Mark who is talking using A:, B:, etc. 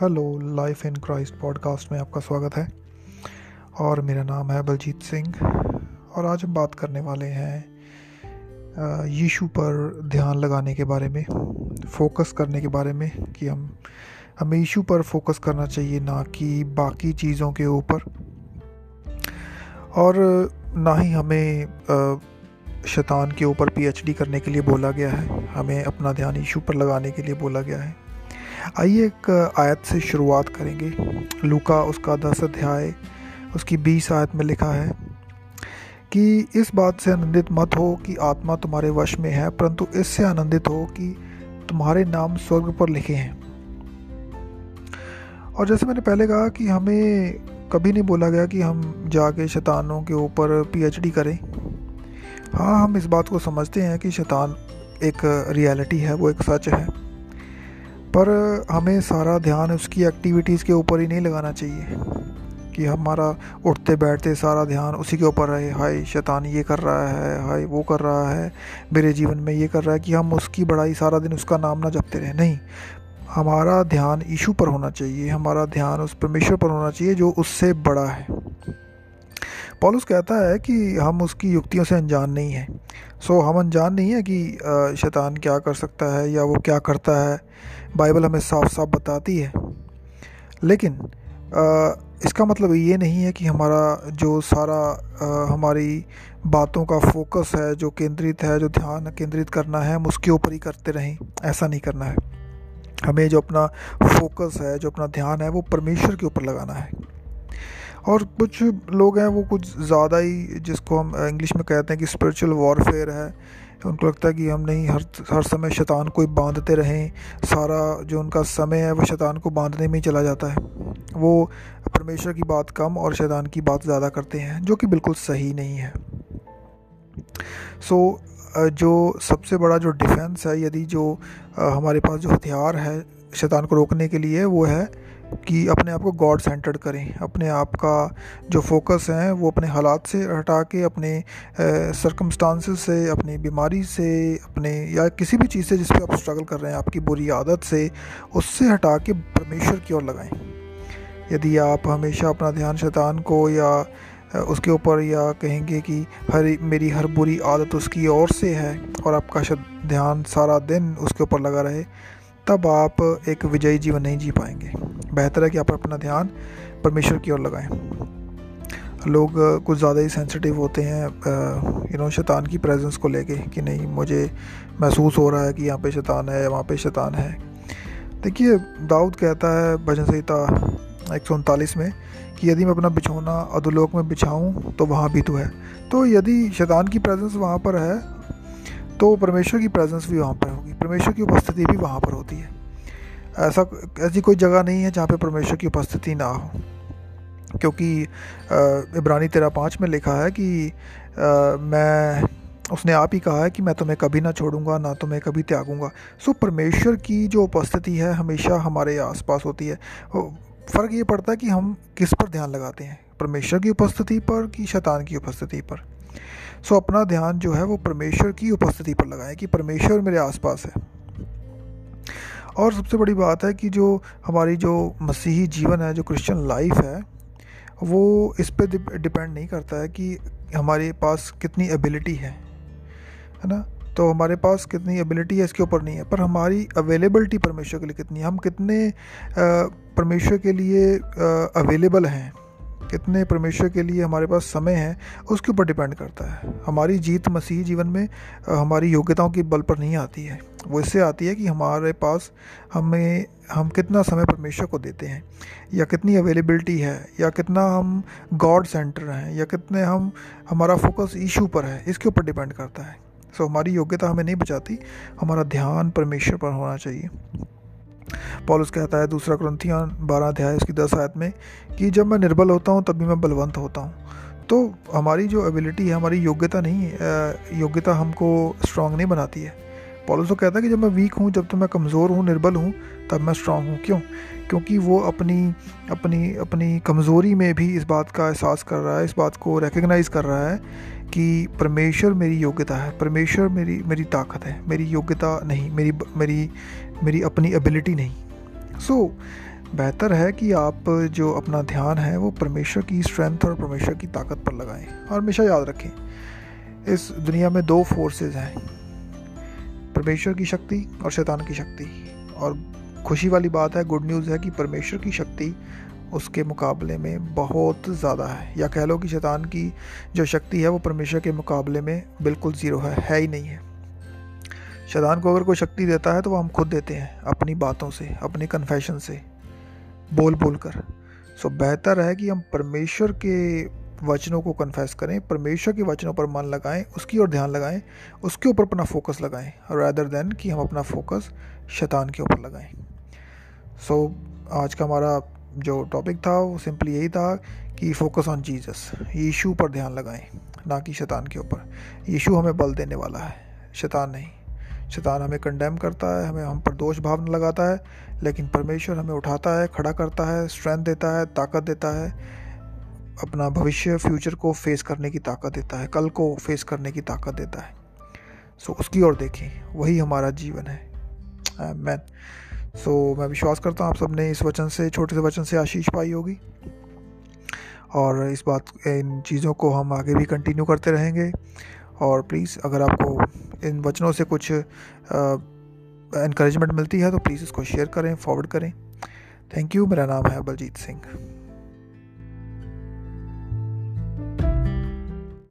A: Hello, life in Christ podcast में आपका स्वागत है। और मेरा नाम है बलजीत सिंह, और आज हम बात करने वाले हैं यीशु पर ध्यान लगाने के बारे में, फोकस करने के बारे में, कि हम, हमें यीशु पर फोकस करना चाहिए, ना कि बाकी चीज़ों के ऊपर। और ना ही हमें शैतान के ऊपर पीएचडी करने के लिए बोला गया है, हमें अपना ध्यान यीशु पर लगाने के लिए बोला गया है। आइए एक आयत से शुरुआत करेंगे। लूका उसका दस अध्याय, उसकी बीस आयत में लिखा है कि इस बात से आनंदित मत हो कि आत्मा तुम्हारे वश में है, परंतु इससे आनंदित हो कि तुम्हारे नाम स्वर्ग पर लिखे हैं। और जैसे मैंने पहले कहा कि हमें कभी नहीं बोला गया कि हम जाके शैतानों के ऊपर पीएचडी करें। हाँ हम इस बात को समझते हैं कि शैतान एक रियलिटी है, वो एक सच है। पर हमें सारा ध्यान उसकी एक्टिविटीज़ के ऊपर ही नहीं लगाना चाहिए। कि हमारा उठते बैठते सारा ध्यान उसी के ऊपर रहे। हाय, शैतान ये कर रहा है, हाय, वो कर रहा है। मेरे जीवन में ये कर रहा है कि हम उसकी बड़ाई सारा दिन उसका नाम ना जपते रहे। नहीं, हमारा ध्यान ईशू पर होना चाहिए। हमारा ध्यान उस परमेश्वर पर होना चाहिए जो उससे बड़ा है। पॉलुस कहता है कि हम उसकी युक्तियों से अनजान नहीं हैं। सो हम अनजान नहीं है कि शैतान क्या कर सकता है या वो क्या करता है। बाइबल हमें साफ़ साफ़ बताती है। लेकिन इसका मतलब ये नहीं है कि हमारा जो सारा हमारी बातों का फोकस है, जो केंद्रित है, जो ध्यान केंद्रित करना है, हम उसके ऊपर ही करते रहें। ऐसा नहीं करना है। हमें जो अपना फोकस है, जो अपना ध्यान है, वो परमेश्वर के ऊपर लगाना है। और कुछ लोग हैं वो कुछ ज़्यादा ही जिसको हम इंग्लिश में कहते हैं कि स्पिरिचुअल वॉरफेयर है। उनको लगता है कि हम नहीं हर हर समय शैतान को ही बांधते रहें। सारा जो उनका समय है वो शैतान को बांधने में ही चला जाता है। वो परमेश्वर की बात कम और शैतान की बात ज़्यादा करते हैं जो कि बिल्कुल सही नहीं है। सो so, जो सबसे बड़ा जो डिफेंस है, यदि जो हमारे पास जो हथियार है शैतान को रोकने के लिए, वो है कि अपने आप को गॉड सेंटर्ड करें। अपने आप का जो फोकस है, वो अपने हालात से हटा के, अपने सरकमस्टांसिस से, अपनी बीमारी से, अपने, या किसी भी चीज़ से जिस पर आप स्ट्रगल कर रहे हैं, आपकी बुरी आदत से, उससे हटा के परमेश्वर की ओर लगाएँ। यदि आप हमेशा अपना ध्यान शैतान को या उसके ऊपर या कहेंगे कि हर मेरी हर बुरी आदत उसकी ओर से है और आपका ध्यान सारा दिन उसके ऊपर लगा रहे, तब आप एक विजयी जीवन नहीं जी पाएँगे। बेहतर है कि आप अपना ध्यान परमेश्वर की ओर लगाएँ। लोग कुछ ज़्यादा ही सेंसिटिव होते हैं यू नो शैतान की प्रेजेंस को लेके कि नहीं, मुझे महसूस हो रहा है कि यहाँ पे शैतान है, वहाँ पे शैतान है। देखिए, दाऊद कहता है, भजन संहिता एक सौ उनतालीस में कि यदि मैं अपना बिछौना अधोलोक में बिछाऊँ तो वहाँ भी तो है। तो यदि शैतान की प्रेजेंस वहाँ पर है तो परमेश्वर की प्रेजेंस भी वहाँ पर होगी। परमेश्वर की उपस्थिति भी वहाँ पर होती है। ऐसा ऐसी कोई जगह नहीं है जहाँ पे परमेश्वर की उपस्थिति ना हो। क्योंकि इब्रानी तेरह पाँच में लिखा है कि आ, मैं उसने आप ही कहा है कि मैं तुम्हें कभी ना छोड़ूँगा ना तुम्हें कभी त्यागूँगा। सो परमेश्वर की जो उपस्थिति है हमेशा हमारे आसपास होती है। फ़र्क ये पड़ता है कि हम किस पर ध्यान लगाते हैं? परमेश्वर की उपस्थिति पर कि शैतान की उपस्थिति पर? सो अपना ध्यान जो है वो परमेश्वर की उपस्थिति पर लगाएँ कि परमेश्वर मेरे आसपास है। और सबसे बड़ी बात है कि जो हमारी जो मसीही जीवन है, जो क्रिश्चियन लाइफ है, वो इस पर डिपेंड नहीं करता है कि हमारे पास कितनी एबिलिटी है। है ना? तो हमारे पास कितनी एबिलिटी है, इसके ऊपर नहीं है, पर हमारी अवेलेबिलिटी परमेश्वर के लिए कितनी है? हम कितने परमेश्वर के लिए अवेलेबल हैं? कितने परमेश्वर के लिए हमारे पास समय है, उसके ऊपर डिपेंड करता है। हमारी जीत मसीह जीवन में हमारी योग्यताओं के बल पर नहीं आती है। वो इससे आती है कि हमारे पास हमें, हम कितना समय परमेश्वर को देते हैं, या कितनी अवेलेबिलिटी है, या कितना हम गॉड सेंटर हैं, या कितने हम, हमारा फोकस ईशू पर है, इसके ऊपर डिपेंड करता है। सो हमारी योग्यता हमें नहीं बचाती। हमारा ध्यान परमेश्वर पर होना चाहिए। पॉलुस कहता है, दूसरा क्रंथियाँ बारह अध्याय, उसकी दस आयत में, कि जब मैं निर्बल होता हूँ तभी मैं बलवंत होता हूँ। तो हमारी जो एबिलिटी है, हमारी योग्यता नहीं योग्यता हमको स्ट्रांग नहीं बनाती है। पॉलुस तो कहता है कि जब मैं वीक हूँ, जब तो मैं कमज़ोर हूँ, निर्बल हूँ, तब मैं स्ट्रांग हूँ। क्यों? क्योंकि वो अपनी अपनी अपनी कमज़ोरी में भी इस बात का एहसास कर रहा है, इस बात को रिकग्नाइज़ कर रहा है कि परमेश्वर मेरी योग्यता है परमेश्वर मेरी मेरी ताकत है मेरी योग्यता नहीं मेरी मेरी मेरी अपनी एबिलिटी नहीं। सो so, बेहतर है कि आप जो अपना ध्यान है वो परमेश्वर की स्ट्रेंथ और परमेश्वर की ताकत पर लगाएँ। और हमेशा याद रखें इस दुनिया में दो फोर्सेस हैं परमेश्वर की शक्ति और शैतान की शक्ति। और खुशी वाली बात है गुड न्यूज़ है कि परमेश्वर की शक्ति उसके मुकाबले में बहुत ज़्यादा है। या कह लो कि शैतान की जो शक्ति है वो परमेश्वर के मुकाबले में बिल्कुल ज़ीरो है है ही नहीं है। शैतान को अगर कोई शक्ति देता है तो वो हम खुद देते हैं अपनी बातों से अपने कन्फेशन से बोल बोल कर। सो बेहतर है कि हम परमेश्वर के वचनों को कन्फेस करें परमेश्वर के वचनों पर मन लगाएँ उसकी ओर ध्यान लगाएँ उसके ऊपर अपना फोकस लगाएँ रैदर देन कि हम अपना फोकस शैतान के ऊपर लगाएँ। सो so, आज का हमारा जो टॉपिक था, वो सिंपली यही था कि फोकस ऑन जीसस यीशु पर ध्यान लगाएँ, ना कि शैतान के ऊपर. यीशु हमें बल देने वाला है, शैतान नहीं. शैतान हमें कंडेम करता है, हमें हम पर दोष भाव लगाता है, लेकिन परमेश्वर हमें उठाता है, खड़ा करता है स्ट्रेंथ देता है, ताकत देता है, अपना भविष्य फ्यूचर को फेस करने की ताकत देता है, कल को फेस करने की ताकत देता है. सो उसकी ओर देखें, वही हमारा जीवन है. मैन सो so, मैं विश्वास करता हूँ आप सबने इस वचन से छोटे से वचन से आशीष पाई होगी। और इस बात इन चीज़ों को हम आगे भी कंटिन्यू करते रहेंगे। और प्लीज़ अगर आपको इन वचनों से कुछ इनक्रेजमेंट मिलती है तो प्लीज़ इसको शेयर करें फॉरवर्ड करें। थैंक यू मेरा नाम है बलजीत सिंह।